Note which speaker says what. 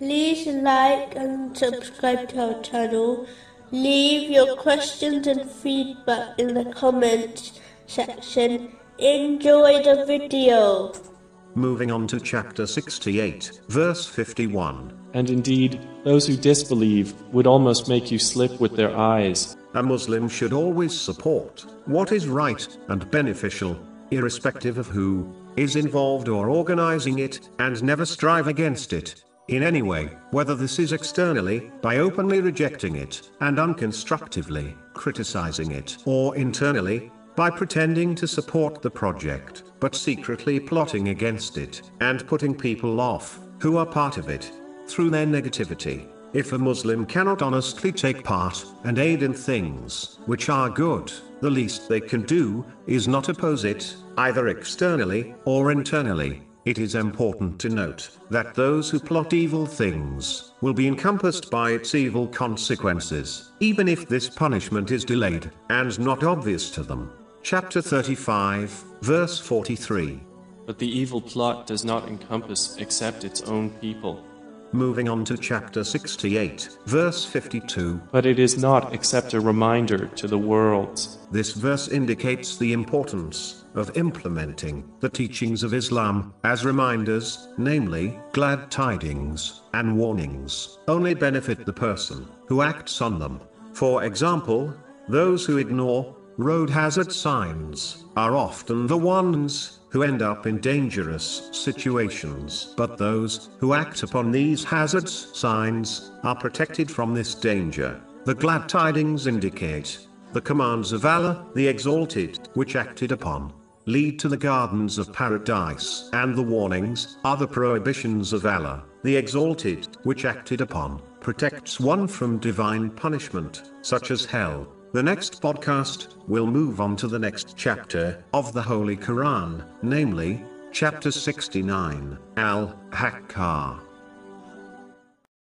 Speaker 1: like and subscribe to our channel. Leave your questions and feedback in the comments section. Enjoy the video.
Speaker 2: Moving on to chapter 68, verse 51.
Speaker 3: And indeed, those who disbelieve would almost make you slip with their eyes.
Speaker 2: A Muslim should always support what is right and beneficial, irrespective of who is involved or organizing it, and never strive against it in any way, whether this is externally, by openly rejecting it, and unconstructively criticizing it, or internally, by pretending to support the project, but secretly plotting against it, and putting people off, who are part of it, through their negativity. If a Muslim cannot honestly take part and aid in things which are good, the least they can do is not oppose it, either externally or internally. It is important to note that those who plot evil things will be encompassed by its evil consequences, even if this punishment is delayed and not obvious to them. Chapter 35, verse 43.
Speaker 3: But the evil plot does not encompass except its own people.
Speaker 2: Moving on to chapter 68, verse 52.
Speaker 3: But it is not except a reminder to the worlds.
Speaker 2: This verse indicates the importance of implementing the teachings of Islam as reminders, namely, glad tidings and warnings, only benefit the person who acts on them. For example, those who ignore road hazard signs are often the ones who end up in dangerous situations. But those who act upon these hazards signs are protected from this danger. The glad tidings indicate the commands of Allah, the Exalted, which acted upon lead to the gardens of paradise, and the warnings are the prohibitions of Allah, the Exalted, which acted upon protects one from divine punishment, such as hell. The next podcast will move on to the next chapter of the Holy Quran, namely, chapter 69, Al Haqqah.